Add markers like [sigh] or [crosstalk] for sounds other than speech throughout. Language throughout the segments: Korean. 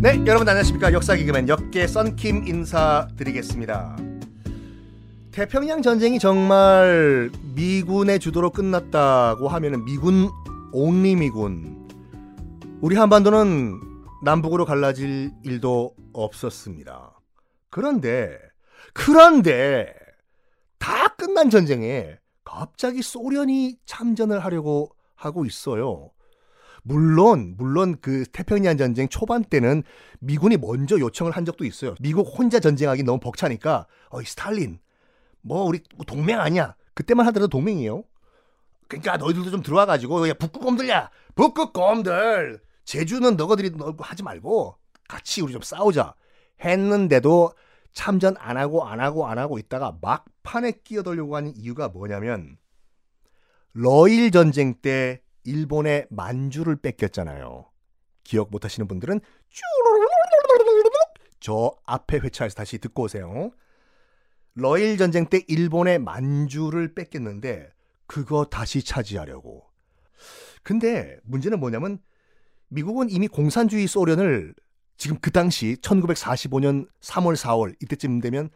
네, 여러분 안녕하십니까? 역사 기금엔 역계 썬킴 인사드리겠습니다. 태평양 전쟁이 정말 미군의 주도로 끝났다고 하면은 미군 옹리 미군 우리 한반도는 남북으로 갈라질 일도 없었습니다. 그런데 그런데 다 끝난 전쟁에 갑자기 소련이 참전을 하려고 하고 있어요. 물론 물론 그 태평양 전쟁 초반 때는 미군이 먼저 요청을 한 적도 있어요. 미국 혼자 전쟁하기 너무 벅차니까 어이 스탈린 뭐 우리 동맹 아니야. 그때만 하더라도 동맹이에요. 그러니까 너희들도 좀 들어와 가지고 야 북극곰들야. 북극곰들. 제주는 너희들이 너 하지 말고 같이 우리 좀 싸우자. 했는데도 참전 안 하고 안 하고 안 하고 있다가 막판에 끼어들려고 하는 이유가 뭐냐면 러일 전쟁 때 일본의 만주를 뺏겼잖아요. 기억 못 하시는 분들은 저 앞에 회차에서 다시 듣고 오세요. 러일 전쟁 때 일본의 만주를 뺏겼는데 그거 다시 차지하려고. 근데 문제는 뭐냐면 미국은 이미 공산주의 소련을 지금 그 당시 1945년 3월 4월 이때쯤 되면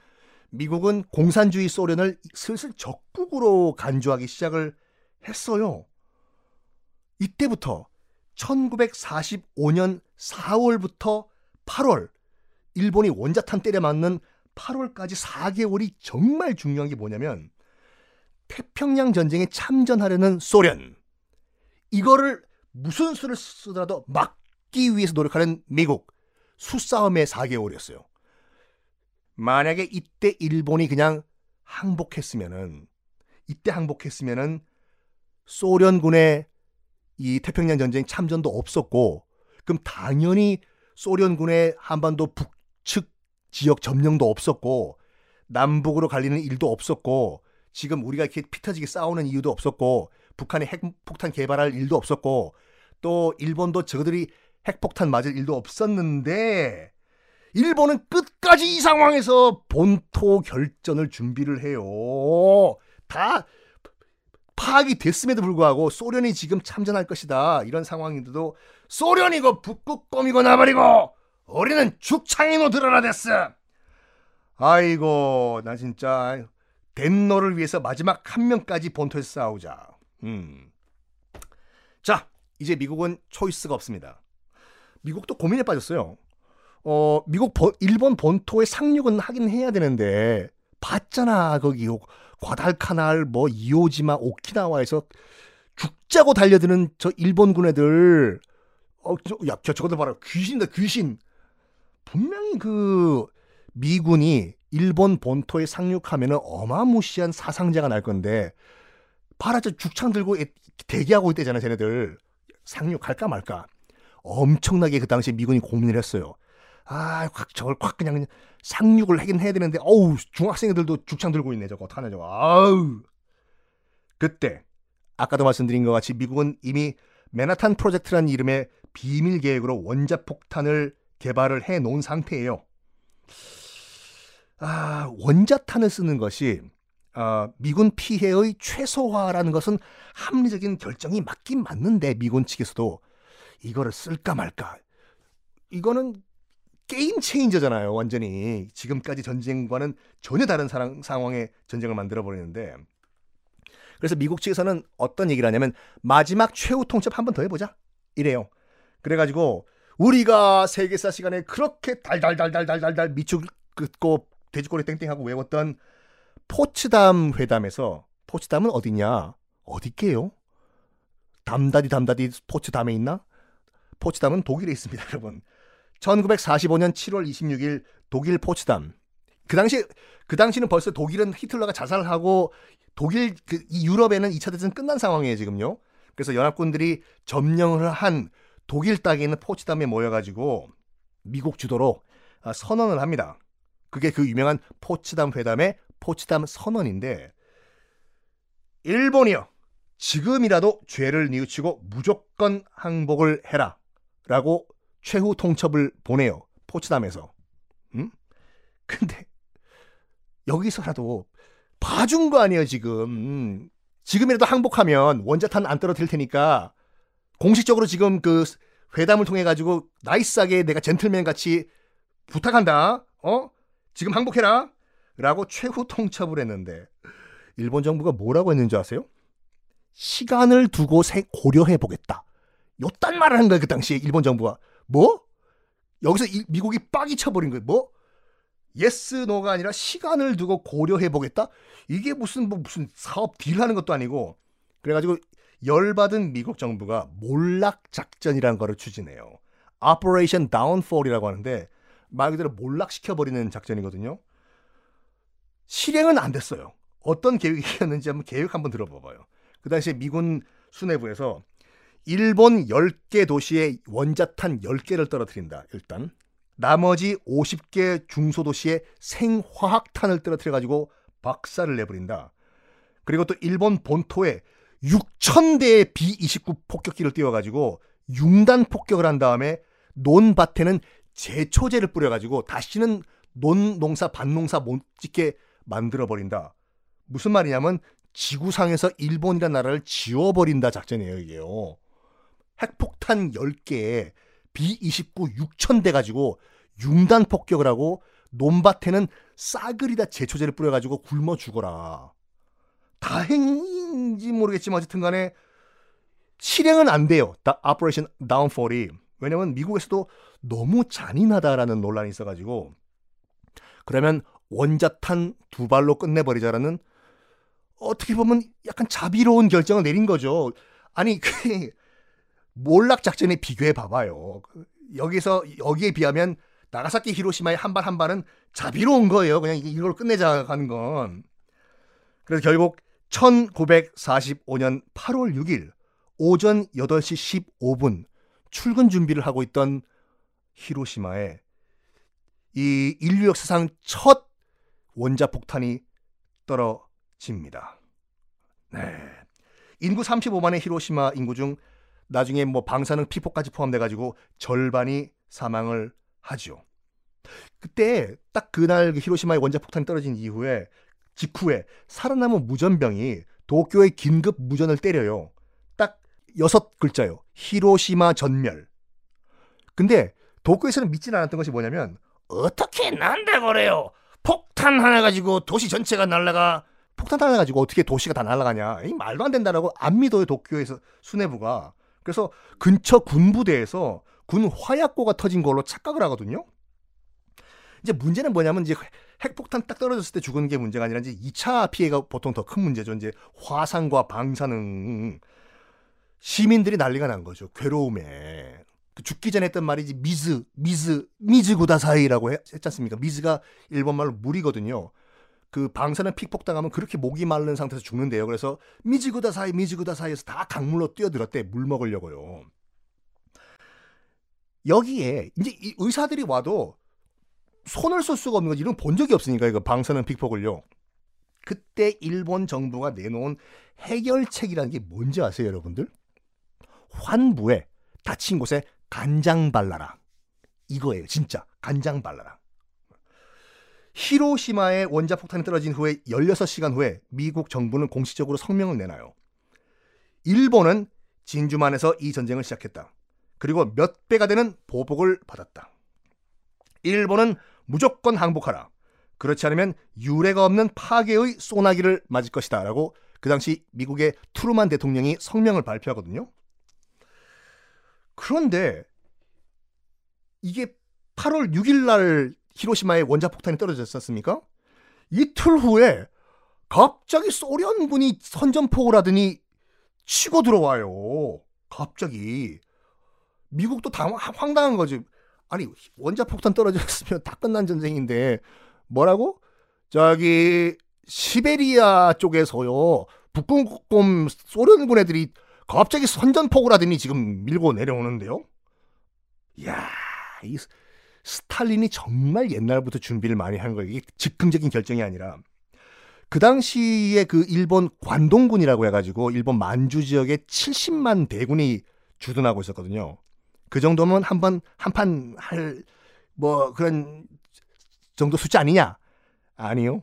미국은 공산주의 소련을 슬슬 적국으로 간주하기 시작을 했어요. 이때부터 1945년 4월부터 8월 일본이 원자탄 때려 맞는 8월까지 4개월이 정말 중요한 게 뭐냐면 태평양 전쟁에 참전하려는 소련 이거를 무슨 수를 쓰더라도 막기 위해서 노력하는 미국 수싸움의 4개월이었어요. 만약에 이때 일본이 그냥 항복했으면은 이때 항복했으면은 소련군의 이 태평양 전쟁 참전도 없었고 그럼 당연히 소련군의 한반도 북측 지역 점령도 없었고 남북으로 갈리는 일도 없었고 지금 우리가 이렇게 피터지게 싸우는 이유도 없었고 북한이 핵폭탄 개발할 일도 없었고 또 일본도 저들이 핵폭탄 맞을 일도 없었는데 일본은 끝까지 이 상황에서 본토 결전을 준비를 해요. 다 파악이 됐음에도 불구하고 소련이 지금 참전할 것이다. 이런 상황인데도 소련이고 북극 곰이고 나발이고 우리는 죽창이노 드러나 됐어. 아이고 나 진짜 덴노를 위해서 마지막 한 명까지 본토에서 싸우자. 음. 자 이제 미국은 초이스가 없습니다. 미국도 고민에 빠졌어요. 어, 미국 본, 일본 본토에 상륙은 하긴 해야 되는데 봤잖아 거기 과달카날 뭐 이오지마 오키나와에서 죽자고 달려드는 저 일본군 애들. 어, 저, 야, 저, 저거들 봐라. 귀신이다 귀신. 분명히 그 미군이 일본 본토에 상륙하면은 어마무시한 사상자가 날 건데 봐라 저 죽창 들고 대기하고 있대잖아 쟤네들. 상륙할까 말까. 엄청나게 그 당시에 미군이 고민을 했어요. 아, 확 저걸 확 그냥 상륙을 하긴 해야 되는데 어우, 중학생들도 죽창 들고 있네 저거 어떡하냐 저거. 아우. 그때 아까도 말씀드린 것 같이 미국은 이미 맨하탄 프로젝트라는 이름의 비밀 계획으로 원자 폭탄을 개발을 해 놓은 상태예요. 아, 원자탄을 쓰는 것이 어, 미군 피해의 최소화라는 것은 합리적인 결정이 맞긴 맞는데 미군 측에서도 이거를 쓸까 말까. 이거는 게임 체인저잖아요, 완전히. 지금까지 전쟁과는 전혀 다른 사랑, 상황의 전쟁을 만들어 버리는데. 그래서 미국 측에서는 어떤 얘기를 하냐면 마지막 최후 통첩 한 번 더 해보자. 이래요. 그래가지고 우리가 세계사 시간에 그렇게 달달달달달달달 미축 긋고 돼지꼬리 땡땡하고 외웠던 포츠담 회담에서 포츠담은 어디냐? 어디게요? 담다디 담다디 포츠담에 있나? 포츠담은 독일에 있습니다, [laughs] 여러분. 1945년 7월 26일 독일 포츠담. 그 당시 그 당시는 벌써 독일은 히틀러가 자살하고 독일 그 유럽에는 2차 대전 끝난 상황이에요, 지금요. 그래서 연합군들이 점령을 한 독일 땅에 있는 포츠담에 모여 가지고 미국 주도로 아, 선언을 합니다. 그게 그 유명한 포츠담 회담의 포츠담 선언인데 일본이요. 지금이라도 죄를 뉘우치고 무조건 항복을 해라. 라고 최후 통첩을 보내요. 포츠담에서. 음? 근데 여기서라도 봐준 거 아니에요, 지금. 음. 지금이라도 항복하면 원자탄 안 떨어뜨릴 테니까 공식적으로 지금 그 회담을 통해 가지고 나이스하게 내가 젠틀맨 같이 부탁한다. 어? 지금 항복해라. 라고 최후 통첩을 했는데 일본 정부가 뭐라고 했는지 아세요? 시간을 두고 고려해 보겠다. 요딴 말을 한 거야 그 당시에 일본 정부가. 뭐? 여기서 이, 미국이 빡이 쳐버린 거예요. 뭐? yes no가 아니라 시간을 두고 고려해 보겠다. 이게 무슨 뭐 무슨 사업 deal하는 것도 아니고 그래가지고 열받은 미국 정부가 몰락 작전이라는 거를 추진해요. Operation Downfall이라고 하는데 말 그대로 몰락시켜 버리는 작전이거든요. 실행은 안 됐어요. 어떤 계획이었는지 한번 계획 한번 들어봐봐요. 그 당시에 미군 수뇌부에서 일본 10개 도시에 원자탄 10개를 떨어뜨린다. 일단 나머지 50개 중소도시에 생화학탄을 떨어뜨려 가지고 박살을 내버린다. 그리고 또 일본 본토에 6,000대의 B-29 폭격기를 띄워 가지고 융단 폭격을 한 다음에 논밭에는 제초제를 뿌려 가지고 다시는 논 농사 밭농사 못 짓게 만들어 버린다. 무슨 말이냐면 지구상에서 일본이라는 나라를 지워버린다 작전이에요 이게요. 핵폭탄 10개에 B-29 6,000대 가지고 융단 폭격을 하고 논밭에는 싸그리다 제초제를 뿌려가지고 굶어 죽어라. 다행인지 모르겠지만 어쨌든 간에 실행은 안 돼요. 다 Operation Downfall이. 왜냐면 미국에서도 너무 잔인하다라는 논란이 있어가지고 그러면 원자탄 두 발로 끝내버리자라는 어떻게 보면 약간 자비로운 결정을 내린 거죠. 아니 [laughs] 그 몰락 작전에 비교해 봐봐요. 여기서 여기에 비하면 나가사키 히로시마의 한 발 한 발은 자비로운 거예요. 그냥 이걸 끝내자 하는 건. 그래서 결국 1945년 8월 6일 오전 8시 15분 출근 준비를 하고 있던 히로시마에 이 인류 역사상 첫 원자 폭탄이 떨어집니다. 네. 인구 35만의 히로시마 인구 중 나중에 뭐 방사능 피폭까지 포함돼 가지고 절반이 사망을 하죠. 그때 딱 그날 그 히로시마의 원자 폭탄이 떨어진 이후에 직후에 살아남은 무전병이 도쿄의 긴급 무전을 때려요. 딱 여섯 글자요. 히로시마 전멸. 근데 도쿄에서는 믿지는 않았던 것이 뭐냐면 어떻게 난데 그래요? 폭탄 하나 가지고 도시 전체가 날라가 폭탄 하나 가지고 어떻게 도시가 다 날아가냐? 이 말도 안 된다라고 안 믿어요 도쿄에서 수뇌부가. 그래서 근처 군부대에서 군 화약고가 터진 걸로 착각을 하거든요. 이제 문제는 뭐냐면 이제 핵폭탄 딱 떨어졌을 때 죽은 게 문제가 아니라 이제 2차 피해가 보통 더 큰 문제죠. 이제 화상과 방사능 시민들이 난리가 난 거죠. 괴로움에. 그 죽기 전에 했던 말이 지 미즈, 미즈, 미즈구다사이라고 했지 않습니까? 미즈가 일본말로 물이거든요. 그 방사능 픽폭당하면 그렇게 목이 마른 상태에서 죽는데요. 그래서 미지구다 사이 미지구다 사이에서 다 강물로 뛰어들었대 물 먹으려고요. 여기에 이제 의사들이 와도 손을 쓸 수가 없는 거지 이런 본 적이 없으니까 이거 방사능 픽폭을요. 그때 일본 정부가 내놓은 해결책이라는 게 뭔지 아세요, 여러분들? 환부에 다친 곳에 간장 발라라. 이거예요, 진짜. 간장 발라라. 히로시마의 원자폭탄이 떨어진 후에 16시간 후에 미국 정부는 공식적으로 성명을 내놔요. 일본은 진주만에서 이 전쟁을 시작했다. 그리고 몇 배가 되는 보복을 받았다. 일본은 무조건 항복하라. 그렇지 않으면 유례가 없는 파괴의 소나기를 맞을 것이다. 라고 그 당시 미국의 트루만 대통령이 성명을 발표하거든요. 그런데 이게 8월 6일 날 히로시마에 원자폭탄이 떨어졌었습니까? 이틀 후에 갑자기 소련군이 선전포고를 하더니 치고 들어와요. 갑자기. 미국도 당, 황당한 거지. 아니 원자폭탄 떨어졌으면 다 끝난 전쟁인데 뭐라고? 저기 시베리아 쪽에서요 북극곰 소련군 애들이 갑자기 선전폭을 하더니 지금 밀고 내려오는데요. 이야, 이 스탈린이 정말 옛날부터 준비를 많이 한 거예요. 이게 즉흥적인 결정이 아니라 그 당시에 그 일본 관동군이라고 해가지고 일본 만주 지역에 70만 대군이 주둔하고 있었거든요. 그 정도면 한 번 한판 할 뭐 그런 정도 숫자 아니냐? 아니요.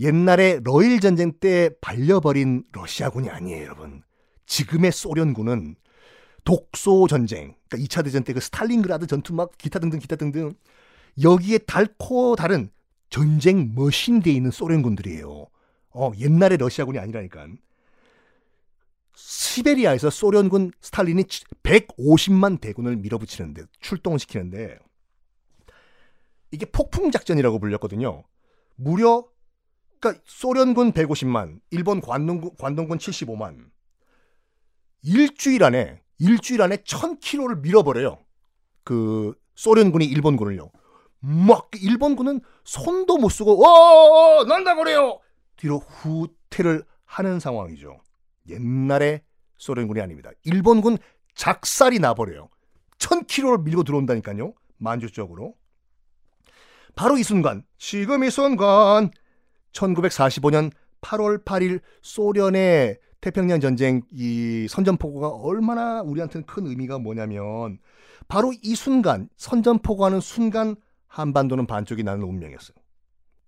옛날에 러일 전쟁 때 발려버린 러시아군이 아니에요, 여러분. 지금의 소련군은 독소 전쟁, 그러니까 2차 대전 때 그 스탈린그라드 전투 막 기타 등등 기타 등등 여기에 닳고 닳은 전쟁 machine 돼 있는 소련군들이에요. 어, 옛날의 러시아군이 아니라니까. 시베리아에서 소련군 스탈린이 150만 대군을 밀어붙이는데 출동을 시키는데 이게 폭풍 작전이라고 불렸거든요. 무려 그러니까 소련군 150만, 일본 관동군 75만. 일주일 안에 일주일 안에 1000km를 밀어버려요. 그 소련군이 일본군을요. 막 일본군은 손도 못 쓰고 어 난다 그래요. 뒤로 후퇴를 하는 상황이죠. 옛날에 소련군이 아닙니다. 일본군 작살이 나버려요. 1000km를 밀고 들어온다니까요. 만주적으로. 바로 이 순간, 지금 이 순간 1945년 8월 8일 소련의 태평양 전쟁 이 선전포고가 얼마나 우리한테는 큰 의미가 뭐냐면 바로 이 순간 선전포고하는 순간 한반도는 반쪽이 나는 운명이었어요.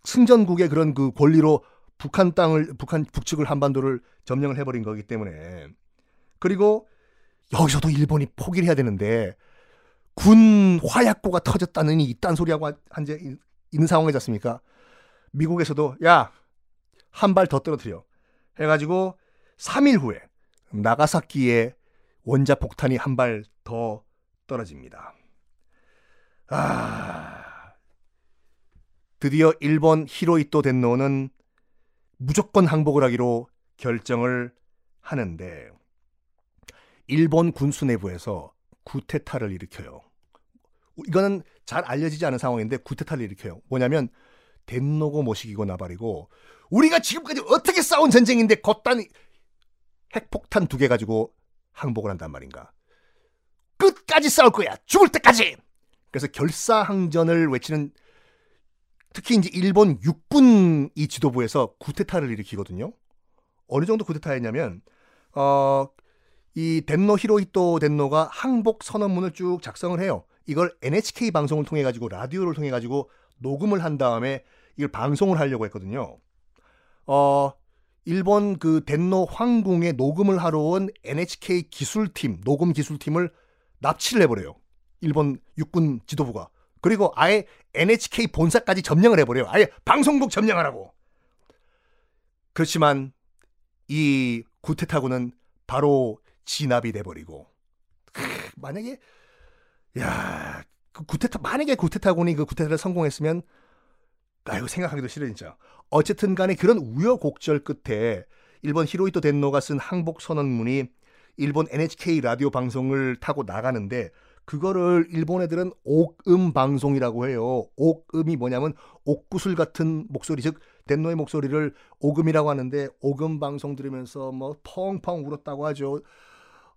승전국의 그런 그 권리로 북한 땅을 북한 북측을 한반도를 점령을 해버린 거기 때문에 그리고 여기서도 일본이 포기를 해야 되는데 군 화약고가 터졌다느니 이딴 소리하고 한제 있는 상황이지 습니까 미국에서도 야 한 발 더 떨어뜨려 해가지고 3일 후에 나가사키에 원자 폭탄이 한 발 더 떨어집니다. 아 드디어 일본 히로이토 덴노는 무조건 항복을 하기로 결정을 하는데 일본 군수 내부에서 구테타를 일으켜요. 이거는 잘 알려지지 않은 상황인데 구테타를 일으켜요. 뭐냐면 덴노고 모시기고 나발이고 우리가 지금까지 어떻게 싸운 전쟁인데 겉단 핵폭탄 두 개 가지고 항복을 한단 말인가. 끝까지 싸울 거야. 죽을 때까지. 그래서 결사항전을 외치는 특히 이제 일본 육군 이 지도부에서 구테타를 일으키거든요. 어느 정도 구테타였냐면 어, 이 덴노 히로히토 덴노가 항복 선언문을 쭉 작성을 해요. 이걸 NHK 방송을 통해 가지고 라디오를 통해 가지고 녹음을 한 다음에 이걸 방송을 하려고 했거든요. 어, 일본 그 덴노 황궁에 녹음을 하러 온 NHK 기술팀, 녹음 기술팀을 납치를 해버려요. 일본 육군 지도부가. 그리고 아예 NHK 본사까지 점령을 해버려요. 아예 방송국 점령하라고. 그렇지만 이 구테타군은 바로 진압이 돼버리고 만약에 야 그 구테타 만약에 구테타군이 그 구테타를 성공했으면 나 이거 생각하기도 싫어 진짜. 어쨌든 간에 그런 우여곡절 끝에 일본 히로이토 덴노가 쓴 항복 선언문이 일본 NHK 라디오 방송을 타고 나가는데 그거를 일본 애들은 옥음 방송이라고 해요. 옥음이 뭐냐면 옥구슬 같은 목소리 즉 덴노의 목소리를 옥음이라고 하는데 옥음 방송 들으면서 뭐 펑펑 울었다고 하죠.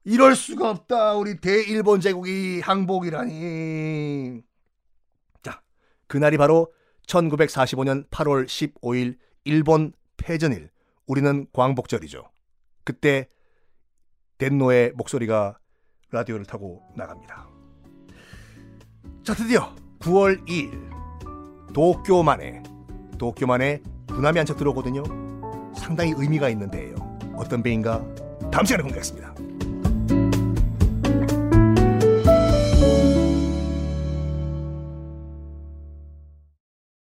이럴 수가 없다. 우리 대일본 제국이 항복이라니. 자, 그날이 바로 1945년 8월 15일 일본 패전일. 우리는 광복절이죠. 그때 덴노의 목소리가 라디오를 타고 나갑니다. 자, 드디어 9월 2일 도쿄만에 도쿄만에 군함이 한 척 들어오거든요. 상당히 의미가 있는 데예요. 어떤 배인가 다음 시간에 공개하겠습니다.